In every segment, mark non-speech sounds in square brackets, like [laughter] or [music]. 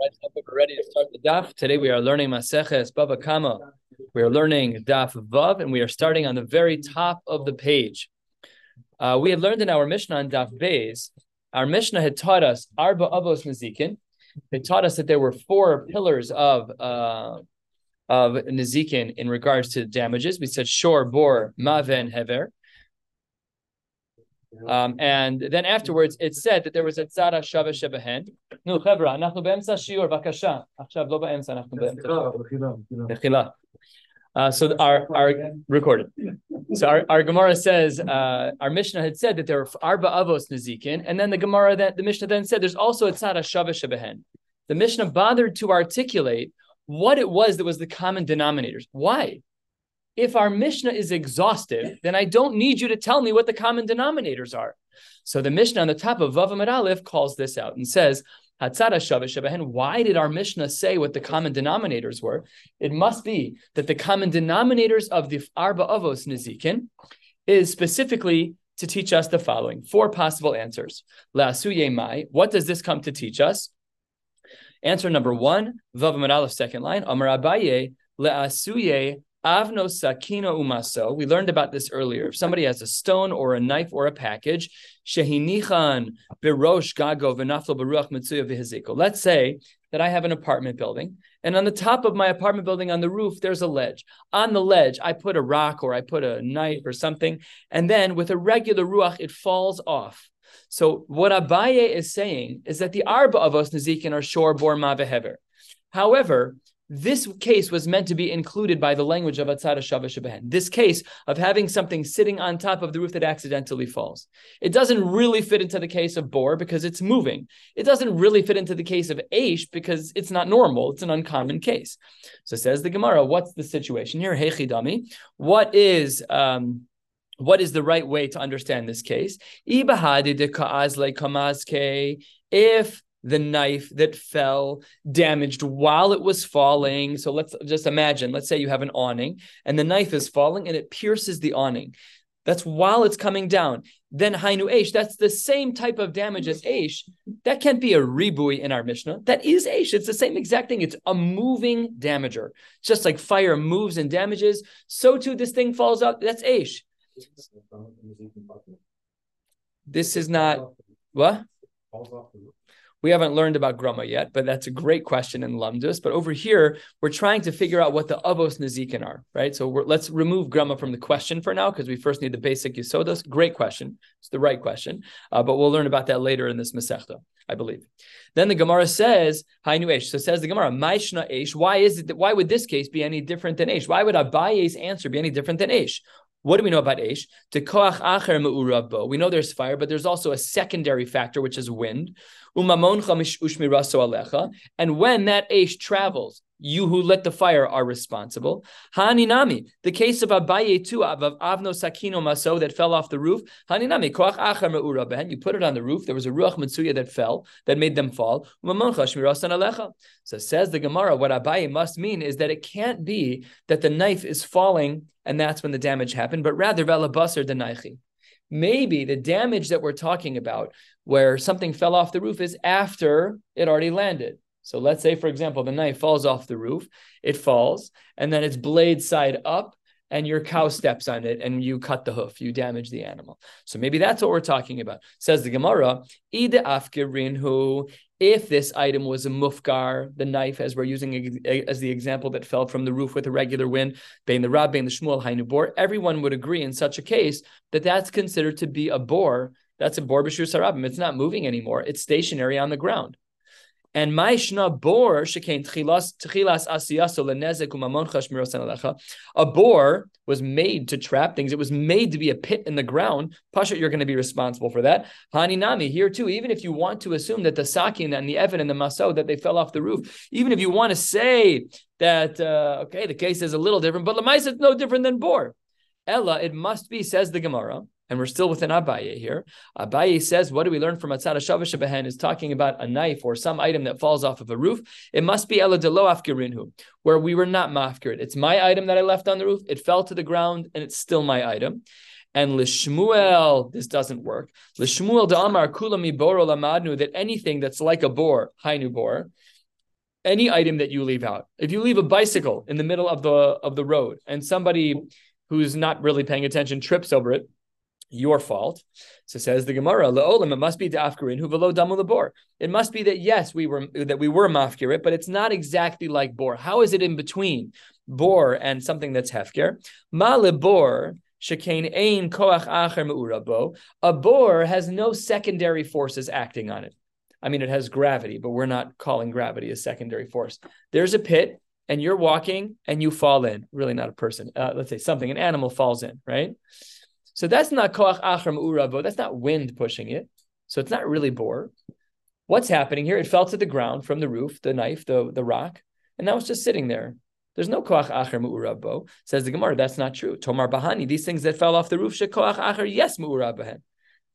We're ready to start the daf. Today we are learning Maseches Bava Kama. We are learning Daf Vav, and we are starting on the very top of the page. Uh, we had learned in our Mishnah on Daf Beis, our Mishnah had taught us Arba Avos Nezikin. It taught us that there were four pillars of uh, of Nezikin in regards to damages. We said Shor, Bor, Maveh, Hever. Um, and then afterwards, it said that there was a tzara shava shebehen. No, chevra, אנחנו באמצע שיעור, בבקשה. עכשיו לא באמצע, אנחנו באמצע. Uh, so our our recorded. So our, our Gemara says uh, our Mishnah had said that there were arba avos nezikin, and then the Gemara that the Mishnah then said there's also a tzara shava shebehen. The Mishnah bothered to articulate what it was that was the common denominators. Why? If our Mishnah is exhaustive, then I don't need you to tell me what the common denominators are. So the Mishnah on the top of Vav Aleph calls this out and says, Hatzara Why did our Mishnah say what the common denominators were? It must be that the common denominators of the Arba Avos Nizikin is specifically to teach us the following four possible answers. La'asuye mai. What does this come to teach us? Answer number one, Vav Aleph, second line. Amar Abaye le'asuye Avno sakino umaso. We learned about this earlier. If somebody has a stone or a knife or a package, shehinichan birosh gago v'naflo beruach mitzuya v'hiziko. Let's say that I have an apartment building, and on the top of my apartment building, on the roof, there's a ledge. On the ledge, I put a rock or I put a knife or something, and then with a regular ruach, it falls off. So what Abaye is saying is that the arba avos nazikin are shor bor mavehever. However, this case was meant to be included by the language of Atzara Shava Shabehen. This case of having something sitting on top of the roof that accidentally falls. It doesn't really fit into the case of Bor because it's moving. It doesn't really fit into the case of Aish because it's not normal. It's an uncommon case. So says the Gemara, what's the situation here? Hechidami. What is um, what is the right way to understand this case? If the knife that fell damaged while it was falling. So let's just imagine, let's say you have an awning and the knife is falling and it pierces the awning. That's while it's coming down. Then Hainu Aish, that's the same type of damage as Aish. That can't be a ribui in our Mishnah. That is Aish. It's the same exact thing. It's a moving damager. Just like fire moves and damages, so too this thing falls out. That's Aish. This is not what? We haven't learned about grama yet, but that's a great question in Lamdus. But over here, we're trying to figure out what the avos nezikin are, right? So let's remove grama from the question for now because we first need the basic yisodas. Great question. It's the right question, uh, but we'll learn about that later in this Masechta, I believe. Then the Gemara says, Hainu Esh. So says the Gemara, Maishna Esh. Why is it that, why would this case be any different than Eish? Why would Abaye's answer be any different than Eish? What do we know about Aish? acher me'urabo. We know there's fire, but there's also a secondary factor, which is wind. Ushmiraso alecha. And when that Aish travels, you who lit the fire are responsible. Haninami, the case of Abaye too, of Avno Sakino Maso that fell off the roof. Haninami, koach acher me'urabehen. You put it on the roof. There was a ruach mitsuya that fell, that made them fall. So says the Gemara, what Abaye must mean is that it can't be that the knife is falling and that's when the damage happened, but rather velabasar denaichi. Maybe the damage that we're talking about, where something fell off the roof, is after it already landed. So let's say, for example, the knife falls off the roof, it falls, and then it's blade side up, and your cow steps on it and you cut the hoof, you damage the animal. So maybe that's what we're talking about. Says the Gemara, Ida afkirinhu, if this item was a mufgar, the knife, as we're using as the example that fell from the roof with a regular wind, bein the rab, bein the shmuel, hainu everyone would agree in such a case that that's considered to be a bor. That's a bor b'shur sarabim. It's not moving anymore. It's stationary on the ground. And Maishna bor shekain tchilas tchilas asiyaso lenezek umamon chashmiros alecha. A bor was made to trap things. It was made to be a pit in the ground. Pasha, you're going to be responsible for that. Haninami here too. Even if you want to assume that the sakin and the evan and the maso that they fell off the roof, even if you want to say that uh, okay, the case is a little different, but lemais is no different than bor. Ella, it must be, says the Gemara and we're still within Abaye here. Abaye says, what do we learn from Atzara Shavash Behen is talking about a knife or some item that falls off of a roof. It must be Ela Delo Afkirinhu, where we were not mafkirid. It's my item that I left on the roof. It fell to the ground and it's still my item. And Lishmuel, this doesn't work. Lishmuel Amar Kulami Boro Lamadnu, that anything that's like a boar, Hainu boar, any item that you leave out. If you leave a bicycle in the middle of the of the road and somebody who's not really paying attention trips over it, your fault. So says the Gemara, Le'olam, it must be to Afkarin who velo damu labor. It must be that yes, we were that we were mafkirit, but it's not exactly like bor. How is it in between bor and something that's hefker? Ma lebor shekain ein koach acher me'urabo. A bor has no secondary forces acting on it. I mean, it has gravity, but we're not calling gravity a secondary force. There's a pit, and you're walking, and you fall in. Really, not a person. Uh, let's say something, an animal falls in, right? So that's not koach achram urabo. That's not wind pushing it. So it's not really bore. What's happening here? It fell to the ground from the roof, the knife, the, the rock, and now it's just sitting there. There's no koach acher mu'urabo. Says the Gemara, that's not true. Tomar bahani, these things that fell off the roof, should koach acher, yes mu'urabahen.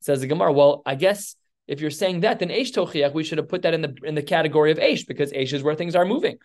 Says the Gemara, well, I guess if you're saying that, then Eish Tochiach, we should have put that in the in the category of Eish, because Eish is where things are moving.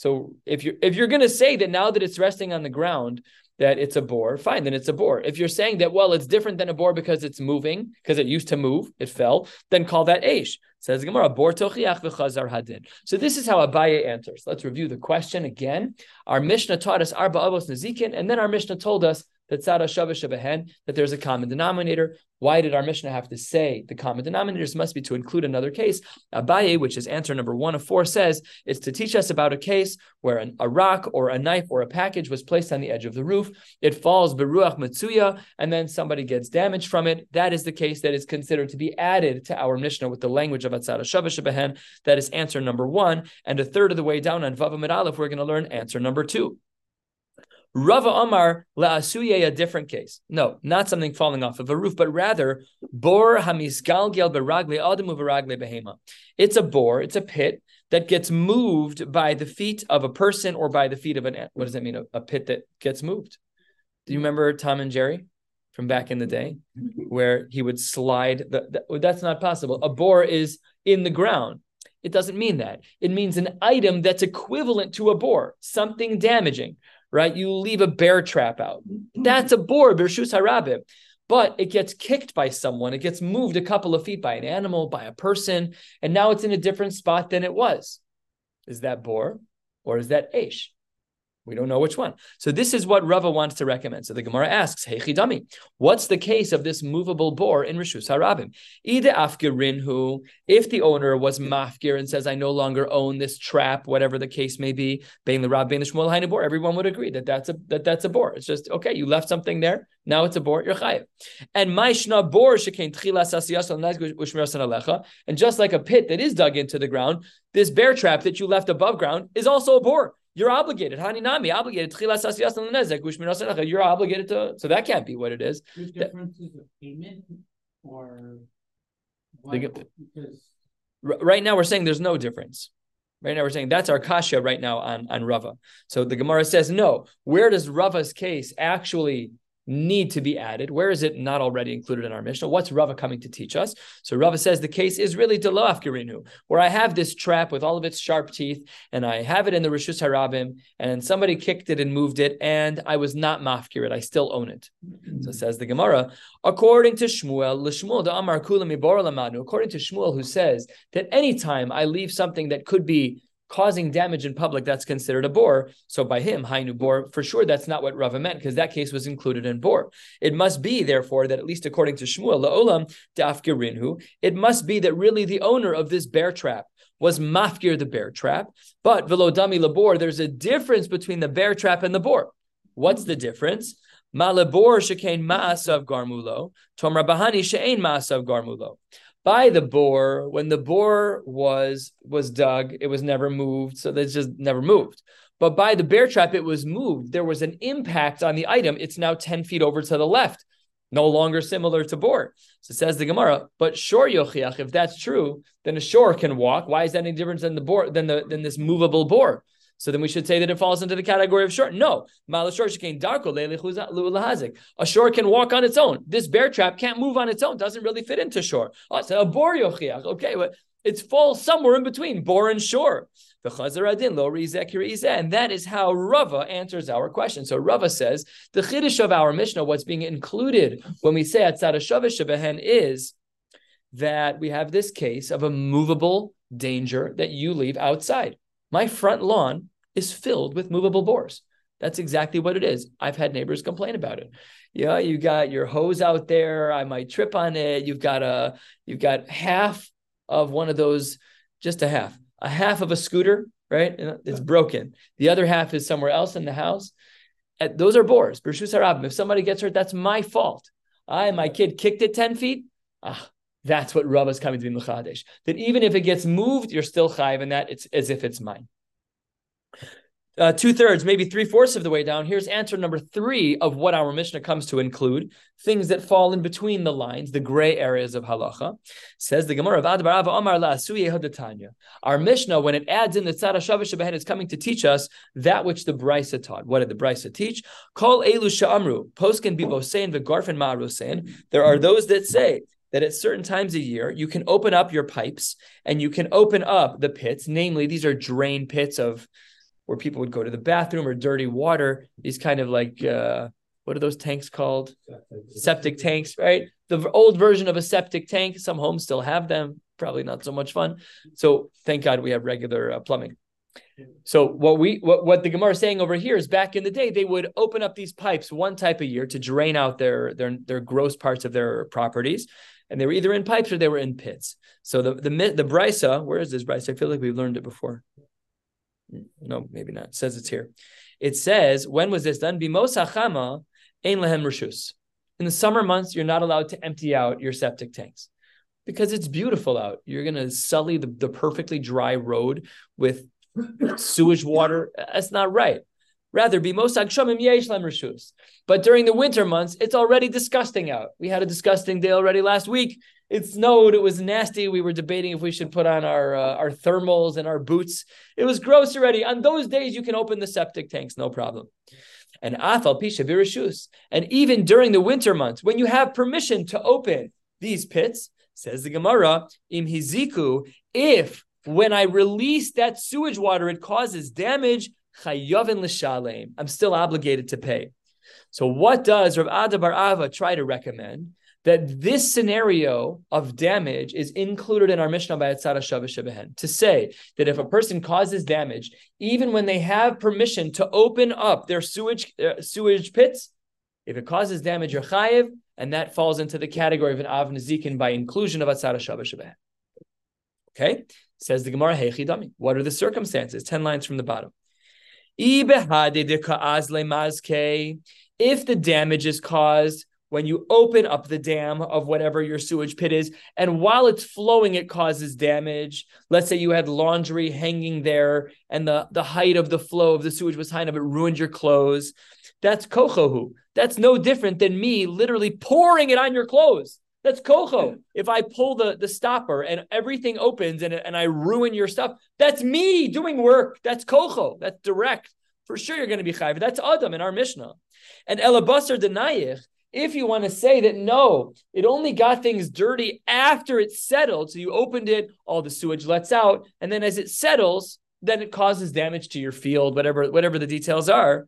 So if you're if you're gonna say that now that it's resting on the ground, that it's a bor, fine, then it's a bor. If you're saying that, well, it's different than a bor because it's moving, because it used to move, it fell, then call that Eish. Says Gemara, bor tochiach v'chazar hadin. So this is how Abaye answers. Let's review the question again. Our Mishnah taught us arba avos nazikin, and then our Mishnah told us that there's a common denominator. Why did our Mishnah have to say the common denominators must be to include another case? Abaye, which is answer number one of four, says it's to teach us about a case where an, a rock or a knife or a package was placed on the edge of the roof. It falls beruach matsuya, and then somebody gets damage from it. That is the case that is considered to be added to our Mishnah with the language of atzara shabehen. That is answer number one. And a third of the way down on Vava Aleph, we're going to learn answer number two. Rava Amar la'asuye a different case. No, not something falling off of a roof, but rather bor hamisgalgel beragle adamu beragle behema. It's a bore, it's a pit that gets moved by the feet of a person or by the feet of an. What does that mean? A, a pit that gets moved. Do you remember Tom and Jerry from back in the day, where he would slide? The, the, that's not possible. A bore is in the ground. It doesn't mean that. It means an item that's equivalent to a bore, something damaging right? You leave a bear trap out. That's a bor, Birshus Harabim. But it gets kicked by someone. It gets moved a couple of feet by an animal, by a person, and now it's in a different spot than it was. Is that bor or is that Aish? We don't know which one. So this is what Rava wants to recommend. So the Gemara asks, Hey Chidami, what's the case of this movable bor in Rishus Harabim? Ida afgirin who, if the owner was mafgir and says, I no longer own this trap, whatever the case may be, the Rab, the Shmuel bor, everyone would agree that that's a that that's a bor. It's just okay, you left something there, now it's a bor, you're chayiv. And maishna bor shekain tchilas and just like a pit that is dug into the ground, this bear trap that you left above ground is also a bor. You're obligated. Haninami obligated. You're obligated to. So that can't be what it is. There's differences of payment or what, because right now we're saying there's no difference. Right now we're saying that's our kasha right now on, on Rava. So the Gemara says no. Where does Rava's case actually need to be added. Where is it not already included in our Mishnah? What's Rava coming to teach us? So Rava says the case is really Delo Afkirinu, where I have this trap with all of its sharp teeth, and I have it in the Rishus Harabim, and somebody kicked it and moved it, and I was not mafkirit. I still own it. So says the Gemara, according to Shmuel, Lishmuel da Amar according to Shmuel, who says that anytime I leave something that could be causing damage in public, that's considered a bore. So by him, Hainu bor, for sure that's not what Rava meant, because that case was included in bor. It must be, therefore, that at least according to Shmuel, La'olam dafkirinhu, it must be that really the owner of this bear trap was mafkir the bear trap, but velodami labor, there's a difference between the bear trap and the bor. What's the difference? Malabor shekain ma'asav garmulo, tom rabahani she'ain ma'asav garmulo by the bore when the bore was was dug it was never moved so that's just never moved. But by the bear trap it was moved. There was an impact on the item. It's now 10 feet over to the left no longer similar to bore so says the gemara but shor yochiach if that's true then a shore can walk. Why is that any different than the bore than the than this movable bore so then we should say that it falls into the category of shor. No, a shore can walk on its own. This bear trap can't move on its own. Doesn't really fit into shore. Oh, ah, so a bor yochiach. Okay, but it falls somewhere in between bor and shore. And that is how Rava answers our question. So Rava says the chiddush of our Mishnah, what's being included when we say atzara shaveh is that we have this case of a movable danger that you leave outside. My front lawn is filled with movable bores. That's exactly what it is. I've had neighbors complain about it. Yeah, you got your hose out there. I might trip on it. You've got a you've got half of one of those, just a half, a half of a scooter, right? It's broken. The other half is somewhere else in the house. Those are bores. If somebody gets hurt, that's my fault. I, my kid kicked it 10 feet. Ah, that's what Rav is coming to be Mechadesh. That even if it gets moved, you're still chayiv, and that it's as if it's mine uh, two thirds, maybe three fourths of the way down. Here's answer number three of what our Mishnah comes to include things that fall in between the lines, the gray areas of halacha. Says the Gemara, of Adbarava Omar La'asuye Our Mishnah, when it adds in the tzara shavah it's coming to teach us that which the Brisa taught. What did the Brisa teach? Kol elu sha'amru, poskin bibosein v'garfen ma'arusein. There are those that say that at certain times a year you can open up your pipes and you can open up the pits. Namely, these are drain pits of where people would go to the bathroom or dirty water. These kind of like uh, what are those tanks called? Septic. septic tanks, right? The old version of a septic tank. Some homes still have them. Probably not so much fun. So thank God we have regular uh, plumbing. So what we what, what the Gemara is saying over here is back in the day they would open up these pipes one type a year to drain out their their their gross parts of their properties, and they were either in pipes or they were in pits. So the the the brisa, where is this brisa? I feel like we've learned it before no, maybe not. It says it's here. It says, when was this done? In the summer months, you're not allowed to empty out your septic tanks because it's beautiful out. You're going to sully the, the perfectly dry road with sewage water. That's not right. Rather. But during the winter months, it's already disgusting out. We had a disgusting day already last week it snowed. It was nasty. We were debating if we should put on our uh, our thermals and our boots. It was gross already. On those days, you can open the septic tanks, no problem. And afal pisha virishus. And even during the winter months, when you have permission to open these pits, says the Gemara, im hiziku, if when I release that sewage water, it causes damage. I'm still obligated to pay. So what does Rav Ada bar Ava try to recommend? That this scenario of damage is included in our Mishnah by Atzara Shavah to say that if a person causes damage, even when they have permission to open up their sewage uh, sewage pits, if it causes damage, you're chayiv, and that falls into the category of an av nezikin by inclusion of Atzara Shavah Okay, says the Gemara Heichidami. What are the circumstances? Ten lines from the bottom. If the damage is caused when you open up the dam of whatever your sewage pit is, and while it's flowing, it causes damage. Let's say you had laundry hanging there, and the, the height of the flow of the sewage was high enough, it ruined your clothes. That's kochohu. That's no different than me literally pouring it on your clothes. That's kocho. If I pull the, the stopper and everything opens and, and I ruin your stuff, that's me doing work. That's kocho. That's direct. For sure, you're going to be chayv. That's Adam in our Mishnah. And elabasar denayich, if you want to say that no, it only got things dirty after it settled, so you opened it, all the sewage lets out, and then as it settles, then it causes damage to your field, whatever whatever the details are.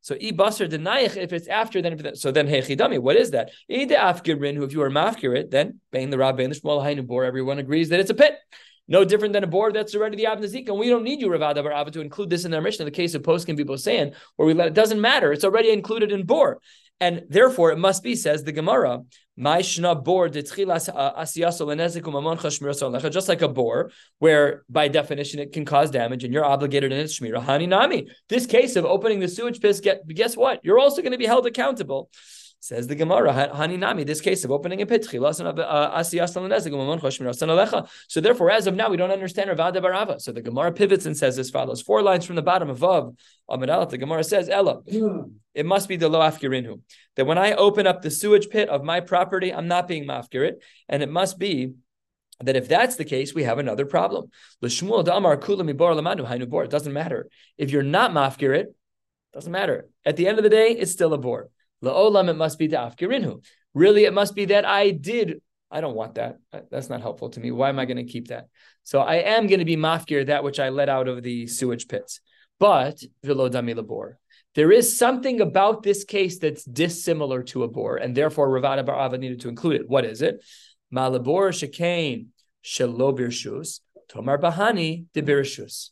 So ibasar denayich, if it's after, then if so then hechidami, what is that? Ide who if you are mafkirit, then bein the rabbein the shmuel hainu bor, everyone agrees that it's a pit. No different than a board that's already the Avnazik. And we don't need you, Rav Ada bar Ava, to include this in our Mishnah. In the case of post can be saying, where we let it doesn't matter. It's already included in bor. And therefore, it must be, says the Gemara, uh, just like a bore, where by definition it can cause damage and you're obligated in its shmira. Hani nami. This case of opening the sewage pit, guess what? You're also going to be held accountable. Says the Gemara, Haninami, this case of opening a pit, uh, so therefore, as of now, we don't understand Rav Ada bar Ava. So the Gemara pivots and says as follows: four lines from the bottom Vav, Amid the Gemara says, Ella, it must be the lo afkirinhu. That when I open up the sewage pit of my property, I'm not being mafkirit, and it must be that if that's the case, we have another problem. It doesn't matter. If you're not mafkirit, doesn't matter. At the end of the day, it's still a bore. La'olam, it must be the afkirinhu. Really, it must be that I did. I don't want that. Uh, that's not helpful to me. Why am I going to keep that? So I am going to be mafkir, that which I let out of the sewage pits. But velo dami labor. There is something about this case that's dissimilar to a bore, and therefore Rav Ada bar Ava needed to include it. What is it? Malabor shekain shelo birshus, tomar bahani de birshus.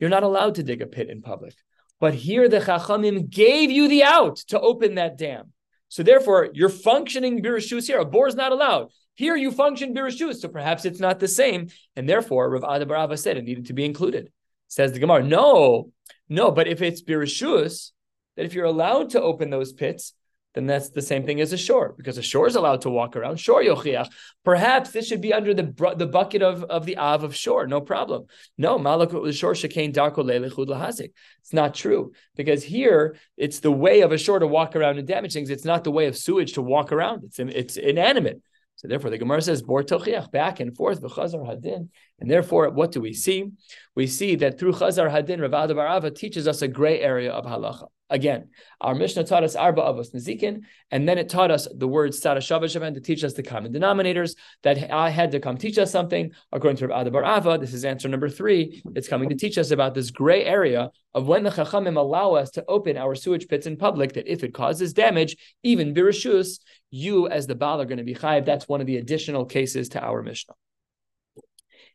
You're not allowed to dig a pit in public. But here the Chachamim gave you the out to open that dam. So therefore, you're functioning birshus here. A bore is not allowed. Here you function birshus, so perhaps it's not the same. And therefore, Rav Ada bar Ava said it needed to be included. Says the Gemara, no, no, but if it's birshus, that if you're allowed to open those pits, then that's the same thing as a shore, because a shore is allowed to walk around. Shore yochiach. Perhaps this should be under the the bucket of, of the av of shore, no problem. No, malakut shore shekain darko lelechud lahazik. It's not true because here it's the way of a shore to walk around and damage things. It's not the way of sewage to walk around. It's it's inanimate. So therefore, the Gemara says bor tochiach back and forth v'chazar hadin, and therefore, what do we see? We see that through chazar hadin, Rav Barava teaches us a gray area of halacha. Again, our Mishnah taught us arba avos nezikin, and then it taught us the word sarashavashavan to teach us the common denominators. That I had to come teach us something according to Rav Ada bar Ava. This is answer number three. It's coming to teach us about this gray area of when the chachamim allow us to open our sewage pits in public. That if it causes damage, even birishus, you as the baal are going to be chayiv. That's one of the additional cases to our Mishnah.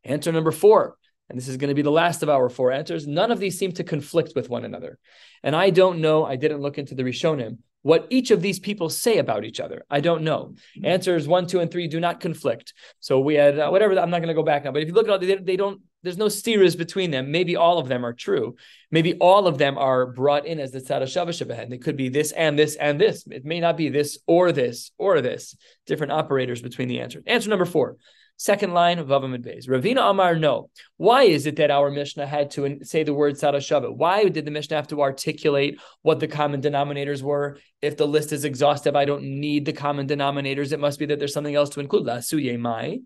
Answer number four and this is going to be the last of our four answers, none of these seem to conflict with one another. And I don't know, I didn't look into the Rishonim, what each of these people say about each other. I don't know. Answers one, two, and three do not conflict. So we had uh, whatever, I'm not going to go back now, but if you look at all, they, they don't, there's no steers between them. Maybe all of them are true. Maybe all of them are brought in as the tzad shavashabahen. They could be this and this and this. It may not be this or this or this. Different operators between the answers. Answer number four. Second line of Avamid Beis. Ravina Amar, no. Why is it that our Mishnah had to say the word Sarashava? Why did the Mishnah have to articulate what the common denominators were? If the list is exhaustive, I don't need the common denominators. It must be that there's something else to include. Lasuye mai.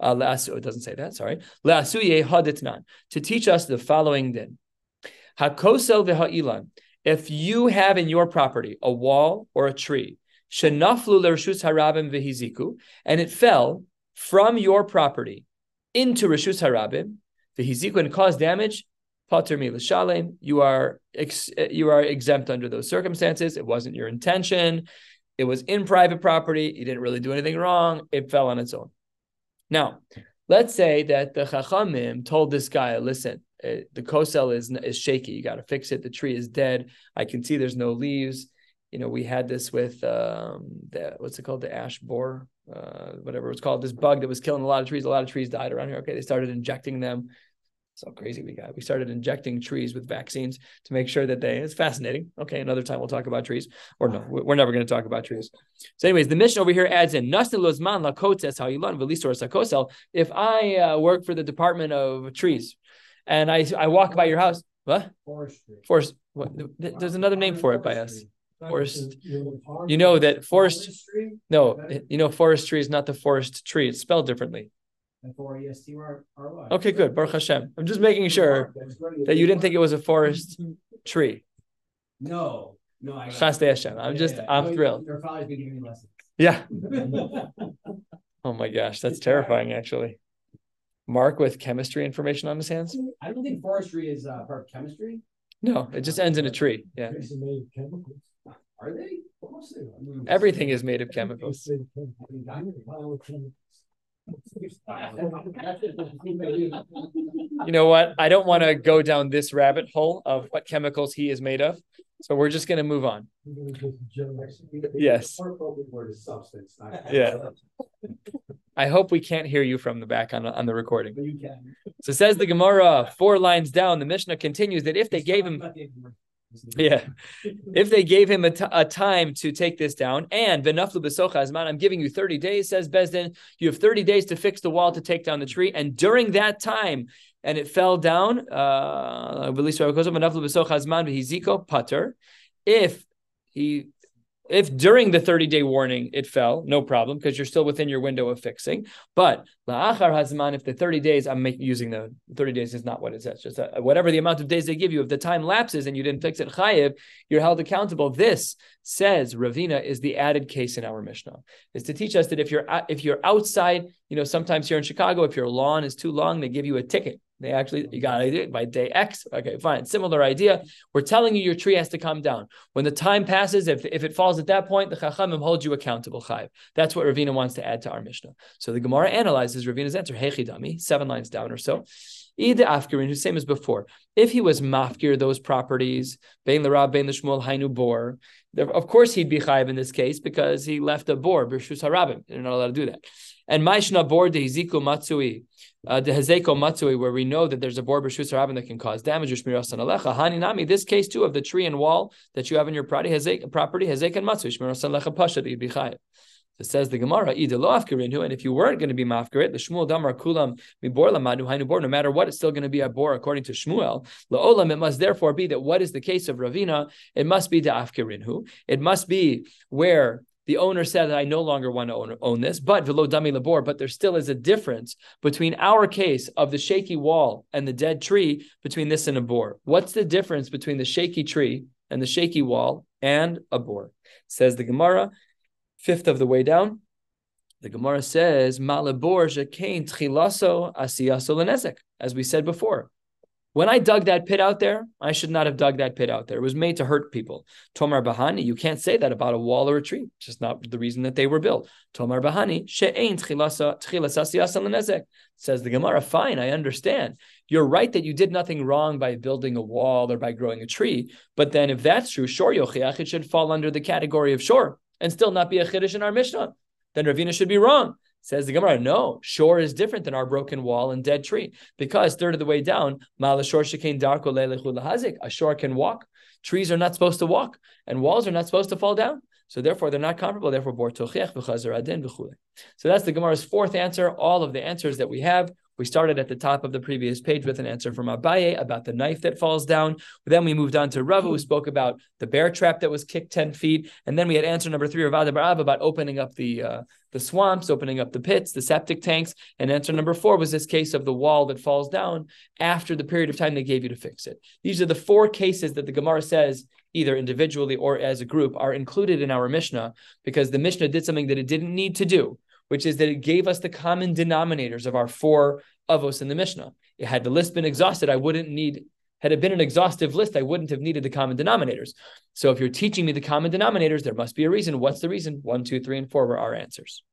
Uh, it doesn't say that, sorry. Lasuye haditnan. To teach us the following din. Hakosel v'ha'ilan. If you have in your property a wall or a tree, shenaflu l'rshus harabim v'hiziku, and it fell from your property into Rishus Harabim, the Hiziku and cause damage, Pater Shalem, you are ex- you are exempt under those circumstances. It wasn't your intention. It was in private property. You didn't really do anything wrong. It fell on its own. Now, let's say that the Chachamim told this guy, listen, uh, the kosel is, is shaky. You got to fix it. The tree is dead. I can see there's no leaves. You know, we had this with um, the, what's it called? The ash borer uh, whatever it's called, this bug that was killing a lot of trees. A lot of trees died around here. Okay, they started injecting them. So crazy we got. We started injecting trees with vaccines to make sure that they. It's fascinating. Okay, another time we'll talk about trees, or no, we're never going to talk about trees. So, anyways, the Mishnah over here adds in If I uh, work for the Department of Trees, and I I walk by your house, what? Forestry. Forest. What? There's another name for it by us forest. You know that forest. No, you know forestry is not the forest tree. It's spelled differently. Okay, good. Baruch Hashem. I'm just making sure that you didn't think it was a forest [laughs] tree. No, no. I Hashem. I'm just, I'm thrilled. Your father's been giving me lessons. Yeah. [laughs] oh my gosh, that's terrifying, actually. Mark with chemistry information on his hands. I don't think forestry is uh, part of chemistry. No, it just ends in a tree. Yeah. Are they? Everything is made of chemicals. [laughs] You know what? I don't want to go down this rabbit hole of what chemicals he is made of. So we're just going to move on. Yes. Yeah. I hope we can't hear you from the back on, on the recording. So says the Gemara, four lines down, the Mishnah continues that if they gave him [laughs] yeah. If they gave him a, t- a time to take this down, and Venaflu Besocha I'm giving you 30 days, says Bezdin, you have 30 days to fix the wall to take down the tree. And during that time, and it fell down, uh, if he if during the 30 day warning it fell, no problem, because you're still within your window of fixing. But la'achar hazman, if the 30 days, I'm using the 30 days is not what it says, just a, whatever the amount of days they give you, if the time lapses and you didn't fix it, chayiv, you're held accountable. This says Ravina is the added case in our Mishnah, is to teach us that if you're uh, if you're outside, you know, sometimes here in Chicago, if your lawn is too long, they give you a ticket They actually, you got do it by day X. Okay, fine. Similar idea. We're telling you your tree has to come down. When the time passes, if, if it falls at that point, the Chachamim hold you accountable. Chayiv. That's what Ravina wants to add to our Mishnah. So the Gemara analyzes Ravina's answer. Hechidami, seven lines down or so. Ida Afkirin, who's same as before. If he was mafkir those properties, Bain Larab, Bain Lishmuel, Hainu Bor, of course he'd be chayiv in this case because he left a bor, Birshus Harabim. They're not allowed to do that. And Maishna bor de Hiziku Matsui, uh, the Hezeko Matsui, where we know that there's a bor b'shus harabim that can cause damage. Shmiras alecha haninami. This case too of the tree and wall that you have in your property, Hezek, property Hezek and Matsui. Shmiras alecha pasha that chayiv. It says the Gemara, and if you weren't going to be mafkirit, the Shmuel damar kulam mibor lamadu hainu bor, no matter what, it's still going to be a bor according to Shmuel. Laolam, it must therefore be that what is the case of Ravina? It must be the afkirinhu. It must be where the owner said that I no longer want to own, own this, but velo dami labor, but there still is a difference between our case of the shaky wall and the dead tree between this and a boar. What's the difference between the shaky tree and the shaky wall and a boar? Says the Gemara, fifth of the way down. The Gemara says, Malabor kain tchilaso asiyaso as we said before. When I dug that pit out there, I should not have dug that pit out there. It was made to hurt people. Tomar Bahani, you can't say that about a wall or a tree. It's just not the reason that they were built. Tomar Bahani, she'ein says the Gemara, fine, I understand. You're right that you did nothing wrong by building a wall or by growing a tree. But then if that's true, shor, Yochiach, it should fall under the category of shor and still not be a Chiddush in our Mishnah. Then Ravina should be wrong. Says the Gemara, no, shore is different than our broken wall and dead tree because third of the way down, a shore can walk. Trees are not supposed to walk, and walls are not supposed to fall down. So therefore, they're not comparable. Therefore, So that's the Gemara's fourth answer. All of the answers that we have we started at the top of the previous page with an answer from Abaye about the knife that falls down. Then we moved on to Rava, who spoke about the bear trap that was kicked 10 feet. And then we had answer number three, Ravada Barav, about opening up the uh, the swamps, opening up the pits, the septic tanks. And answer number four was this case of the wall that falls down after the period of time they gave you to fix it. These are the four cases that the Gemara says either individually or as a group, are included in our Mishnah because the Mishnah did something that it didn't need to do, which is that it gave us the common denominators of our four avos in the Mishnah. It had the list been exhausted, I wouldn't need. Had it been an exhaustive list, I wouldn't have needed the common denominators. So if you're teaching me the common denominators, there must be a reason. What's the reason? One, two, three, and four were our answers.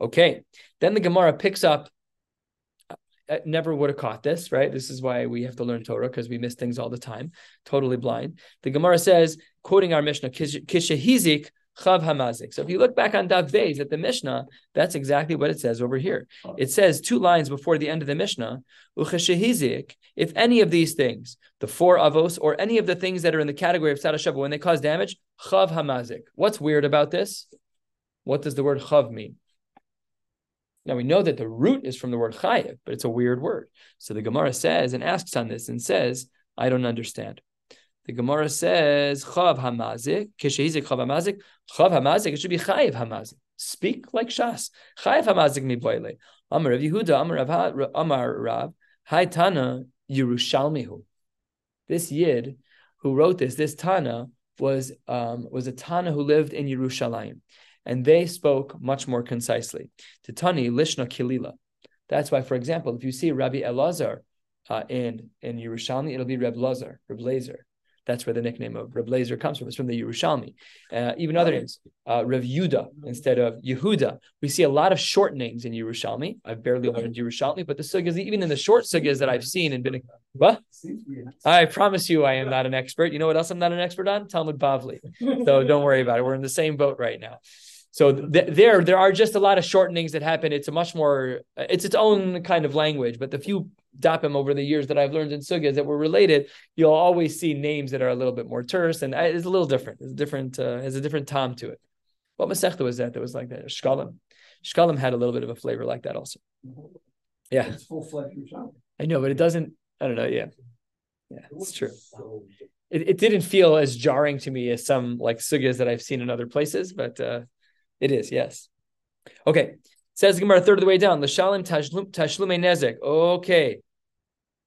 Okay. Then the Gemara picks up. I never would have caught this, right? This is why we have to learn Torah because we miss things all the time, totally blind. The Gemara says, quoting our Mishnah, Kishahizik Chav Hamazik. So if you look back on Daf Beis at the Mishnah, that's exactly what it says over here. It says two lines before the end of the Mishnah, Ucheshehizik, if any of these things, the four avos, or any of the things that are in the category of Sadashava, when they cause damage, Chav Hamazik. What's weird about this? What does the word Chav mean? Now we know that the root is from the word chayiv, but it's a weird word. So the Gemara says and asks on this and says, I don't understand. The Gemara says, Chav hamazik, kishehizik chav hamazik, chav hamazik, it should be chayiv hamazik. Speak like Shas. Chayiv hamazik mi boile. Amar Rav Yehuda, Amar Rav, Amar Rav, Haitana Yerushalmihu. This Yid who wrote this, this Tana, was um, was a Tana who lived in Yerushalayim, and they spoke much more concisely. Titani Lishna Kilila. That's why, for example, if you see Rabbi Elazar uh, in in Yerushalmi, it'll be Reb Lazar, Reb Lazer. That's where the nickname of Reb Lazer comes from. It's from the Yerushalmi. Uh, even other names, uh, Rev Yuda instead of Yehuda. We see a lot of short names in Yerushalmi. I've barely learned Yerushalmi, but the sugyas, even in the short sugyas that I've seen and been, what? I promise you, I am not an expert. You know what else I'm not an expert on? Talmud Bavli. So [laughs] don't worry about it. We're in the same boat right now. So th- there, there are just a lot of shortenings that happen. It's a much more, it's its own kind of language. But the few dapim over the years that I've learned in sugyas that were related, you'll always see names that are a little bit more terse, and it's a little different. It's different. Uh, has a different tom to it. What masechta was that? That was like that. Shkalim. Shkalim had a little bit of a flavor like that also. Yeah, it's full fledged I know, but it doesn't. I don't know. Yeah, yeah, it's true. It, it didn't feel as jarring to me as some like sugyas that I've seen in other places, but uh, it is, yes. Okay. Says Gemara, third of the way down. L'shalim tashlume nezek. Okay.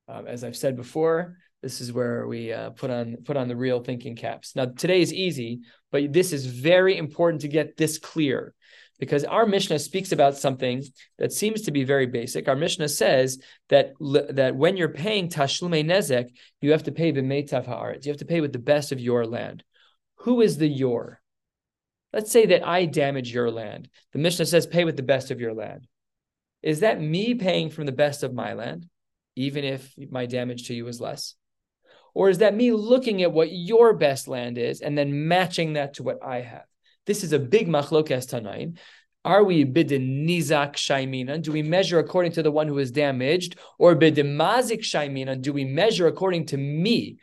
Um, as I've said before, this is where we uh, put on put on the real thinking caps. Now today is easy, but this is very important to get this clear. because our Mishnah speaks about something that seems to be very basic. Our Mishnah says that that when you're paying tashlume nezek, you have to pay b'meitav haaretz. You have to pay with the best of your land. Who is the your? Let's say that I damage your land. The Mishnah says pay with the best of your land. Is that me paying from the best of my land, even if my damage to you is less? Or is that me looking at what your best land is and then matching that to what I have? This is a big machlokes tanaim. Are we bidin nizak shaimina? Do we measure according to the one who is damaged, or bidin mazik shaimina? Do we measure according to me?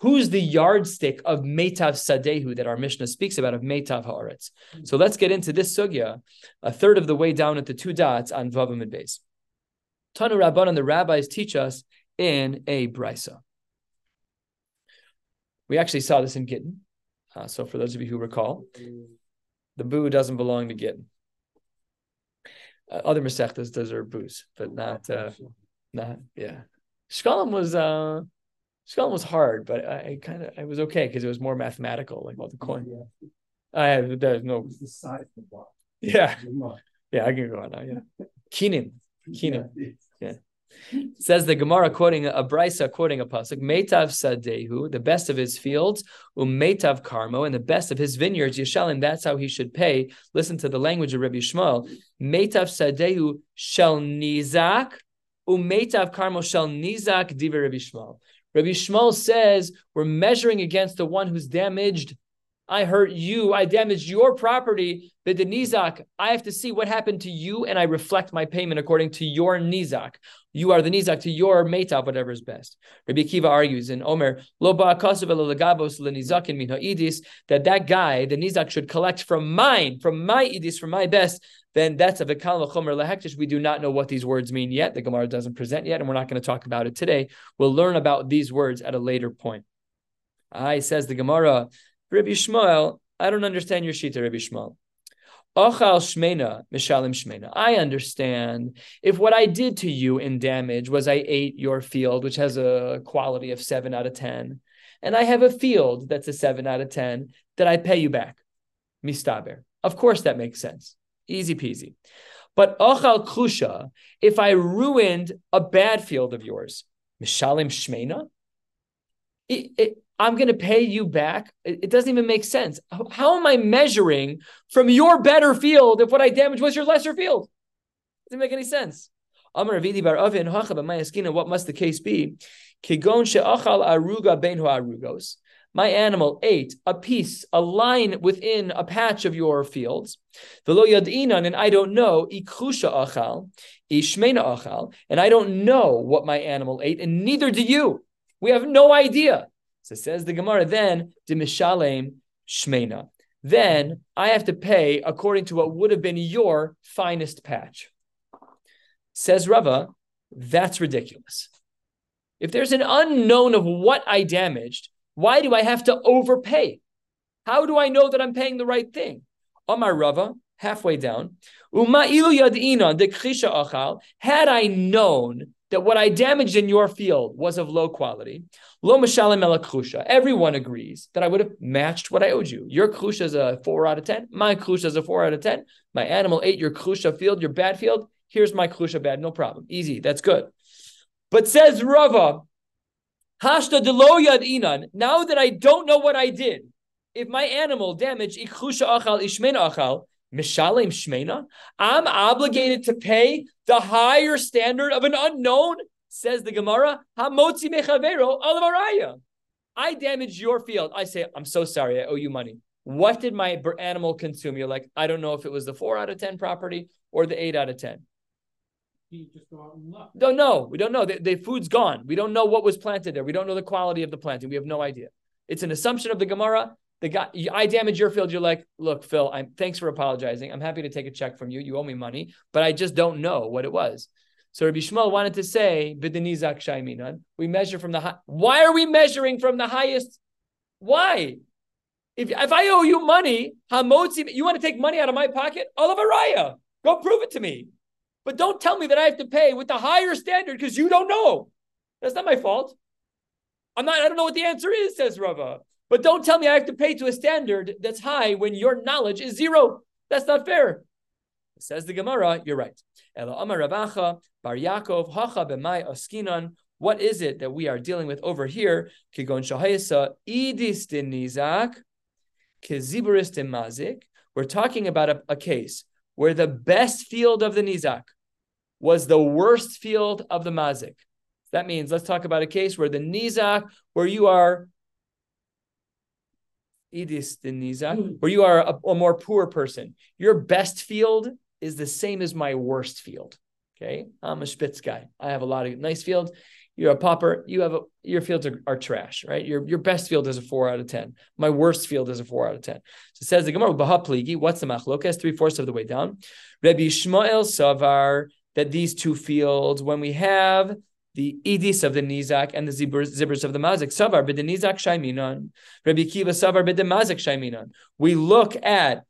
Who's the yardstick of Meitav Sadehu that our Mishnah speaks about of Meitav Haaretz? So let's get into this sugya, a third of the way down at the two dots on Vavim and. Tanu Rabban and the rabbis teach us in a brisa. We actually saw this in Gittin. Uh, so for those of you who recall, the boo doesn't belong to Gittin. Uh, other Masechtas deserve boos, but not, uh, not yeah. Shkalim was uh, Shkalim was hard, but I, I kind of I was okay because it was more mathematical, like all the coin. Yeah. I have there's no. the size of the block. Yeah, yeah, I can go on now. Yeah, Keenan, [laughs] Keenan, yeah. Says the Gemara quoting a brisa, quoting a pasuk, Meitav Sadehu, the best of his fields, Umeitav Karmo, and the best of his vineyards, Yishalim, that's how he should pay. Listen to the language of Rabbi Shmuel. Meitav Sadehu shel Nizak, Umeitav Karmo shel Nizak, Diva Rabbi Shmuel. Rabbi Shmuel says we're measuring against the one who's damaged I hurt you, I damaged your property, the nizak, I have to see what happened to you, and I reflect my payment according to your nizak. You are the nizak to your metav, whatever is best. Rabbi Akiva argues in Omer, lo idis, that that guy, the nizak, should collect from mine, from my idis, from my best. Then that's a v'kal v'chomer lehektish. We do not know what these words mean yet. The Gemara doesn't present yet, and we're not going to talk about it today. We'll learn about these words at a later point. I says the Gemara. Rabbi Shmuel, I don't understand your shita, Rabbi Shmuel. Ochal shmena, mishalim shmena. I understand if what I did to you in damage was I ate your field, which has a quality of seven out of ten, and I have a field that's a seven out of ten that I pay you back. Mistaber. Of course, that makes sense. Easy peasy. But ochal kusha, if I ruined a bad field of yours, mishalim shmena, it, it, I'm going to pay you back. It doesn't even make sense. How am I measuring from your better field if what I damaged was your lesser field? Doesn't make any sense. What must the case be? My animal ate a piece, a line within a patch of your fields. And I don't know, and I don't know what my animal ate, and neither do you. We have no idea. So says the Gemara, then dimishalem shmena. Then I have to pay according to what would have been your finest patch. Says Rava, that's ridiculous. If there's an unknown of what I damaged, why do I have to overpay? How do I know that I'm paying the right thing? Omar Rava, halfway down, had I known that what I damaged in your field was of low quality. Lo mashalem Everyone agrees that I would have matched what I owed you. Your krusha is a four out of ten. My krusha is a four out of ten. My animal ate your krusha field, your bad field. Here's my krusha bad, no problem. Easy, that's good. But says Rava, hashta delo yad inan. Now that I don't know what I did, if my animal damaged ikrusha achal ishmena achal, Mishalem Shmena, I'm obligated to pay the higher standard of an unknown, says the Gemara. Hamotzi mechavero alavaraya. I damaged your field. I say, I'm so sorry, I owe you money. What did my animal consume? You're like, I don't know if it was the four out of 10 property or the eight out of 10. You just go out and look. Don't know. We don't know. The, the food's gone. We don't know what was planted there. We don't know the quality of the planting. We have no idea. It's an assumption of the Gemara the guy I damage your field. You're like, look, Phil, I'm thanks for apologizing. I'm happy to take a check from you. You owe me money, but I just don't know what it was. So Rabbi Shmuel wanted to say, we measure from the high. Why are we measuring from the highest? Why? If, if I owe you money, hamotzi, you want to take money out of my pocket? Olavaraya, go prove it to me. But don't tell me that I have to pay with the higher standard because you don't know. That's not my fault. I'm not, I don't know what the answer is, says Rava. But don't tell me I have to pay to a standard that's high when your knowledge is zero. That's not fair. It Says the Gemara, you're right. Bar Yaakov. What is it that we are dealing with over here? Kigon mazik. We're talking about a, a case where the best field of the nizak was the worst field of the mazik. That means let's talk about a case where the nizak, where you are where you are a, a more poor person. Your best field is the same as my worst field. Okay, I'm a spitz guy. I have a lot of nice fields. You're a popper. You have a your fields are, are trash, right? Your your best field is a four out of ten. My worst field is a four out of ten. So it says the Gemara Baha Pligi. What's the machlokas? Three fourths of the way down. Rabbi Yishmael Savar that these two fields, when we have the idis of the nizak and the zibbers of the mazik, savar b'de nizak shaiminon. Rabbi Akiva savar b'de mazik shaiminon. We look at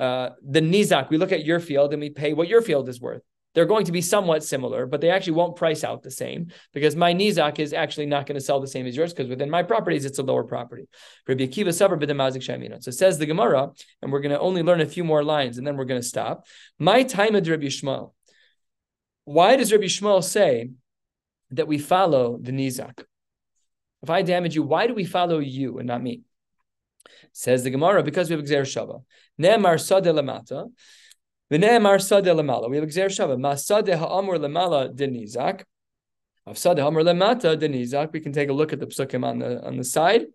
uh, the nizak. We look at your field and we pay what your field is worth they're going to be somewhat similar, but they actually won't price out the same because my Nizak is actually not going to sell the same as yours because within my properties, it's a lower property. Rabbi Akiva Savar B'demazik So says the Gemara, and we're going to only learn a few more lines and then we're going to stop. My time of Rabbi Yishmael. Why does Rabbi Yishmael say that we follow the Nizak? If I damage you, why do we follow you and not me? Says the Gemara, because we have Gzer Shava. Ne'emar Sadeh Lamata. V'ne'emar sadeh lemala. We have Gzer Shava. Ma sadeh ha'amur lemala denizak. Of sadeh ha'amur lemata denizak. We can take a look at the psukim on the on the side.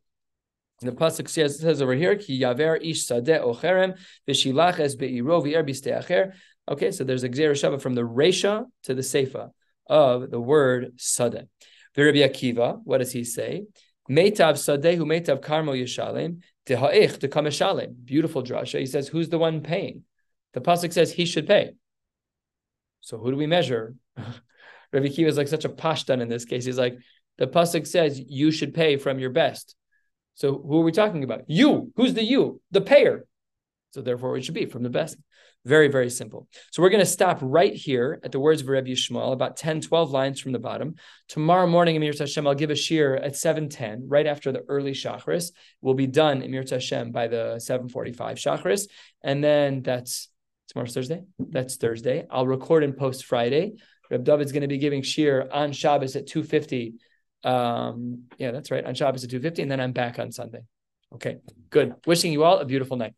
The pasuk says, says over here, ki yaver ish sadeh ocherem v'shilach es be'iro v'er acher. Okay, so there's a Gzer Shava from the Resha to the Seifa of the word sadeh. V'Rabbi Akiva, what does he say? Meitav sadehu meitav karmo yishalem teha'ich to Beautiful drasha. He says, who's the one paying? The pasuk says he should pay. So who do we measure? [laughs] Rabbi Akiva is like such a pashtan in this case. He's like, the pasuk says you should pay from your best. So who are we talking about? You. Who's the you? The payer. So therefore, it should be from the best. Very, very simple. So we're going to stop right here at the words of Rabbi Yishmael, about 10, 12 lines from the bottom. Tomorrow morning, Emir Hashem, I'll give a shiur at 7.10, right after the early Shacharis. We'll be done, Emir Hashem, by the 7.45 Shacharis. And then that's Tomorrow's Thursday. That's Thursday. I'll record and post Friday. Reb David's going to be giving shiur on Shabbos at 2.50. Um, yeah, that's right. On Shabbos at 2.50. And then I'm back on Sunday. Okay, good. Wishing you all a beautiful night.